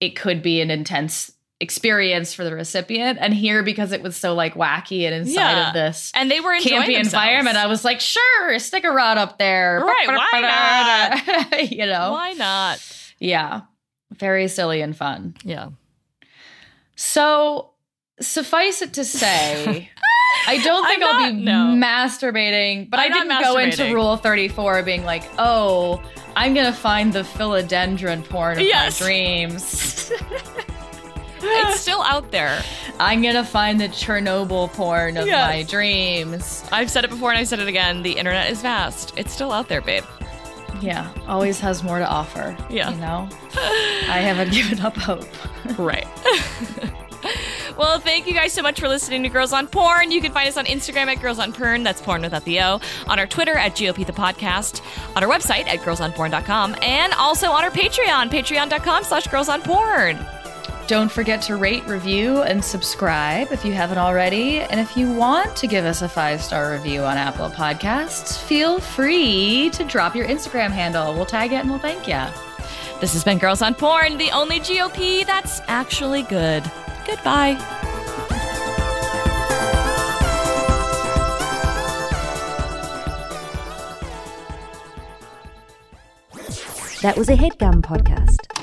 Speaker 3: it could be an intense experience for the recipient. And here, because it was so like wacky and inside
Speaker 4: Yeah.
Speaker 3: of this
Speaker 4: And they were enjoying
Speaker 3: campy
Speaker 4: themselves.
Speaker 3: environment, I was like, sure, stick a rod up there.
Speaker 4: Right, why
Speaker 3: not? *laughs* you know?
Speaker 4: Why not?
Speaker 3: Yeah. Very silly and fun.
Speaker 4: Yeah.
Speaker 3: So suffice it to say, *laughs* I don't think
Speaker 4: I'm
Speaker 3: I'll be
Speaker 4: no.
Speaker 3: masturbating, but
Speaker 4: I'm
Speaker 3: I didn't go into. Rule 34 being like, oh, I'm going to find the philodendron porn of
Speaker 4: Yes.
Speaker 3: my dreams. *laughs*
Speaker 4: It's still out there.
Speaker 3: I'm going to find the Chernobyl porn of
Speaker 4: Yes.
Speaker 3: my dreams.
Speaker 4: I've said it before and I said it again. The internet is vast. It's still out there, babe.
Speaker 3: Yeah, always has more to offer.
Speaker 4: Yeah.
Speaker 3: You know? I haven't *laughs* given up hope.
Speaker 4: Right. *laughs* well, thank you guys so much for listening to Girls on Porn. You can find us on Instagram at Girls on Porn, that's porn without the O, on our Twitter at GOP the podcast, on our website at girlsonporn.com, and also on our Patreon, patreon.com slash girlsonporn.
Speaker 3: Don't forget to rate, review, and subscribe if you haven't already. And if you want to give us a five star review on Apple Podcasts, feel free to drop your Instagram handle. We'll tag it and we'll thank you.
Speaker 4: This has been Girls on Porn, the only GOP that's actually good. Goodbye.
Speaker 1: That was a headgum podcast.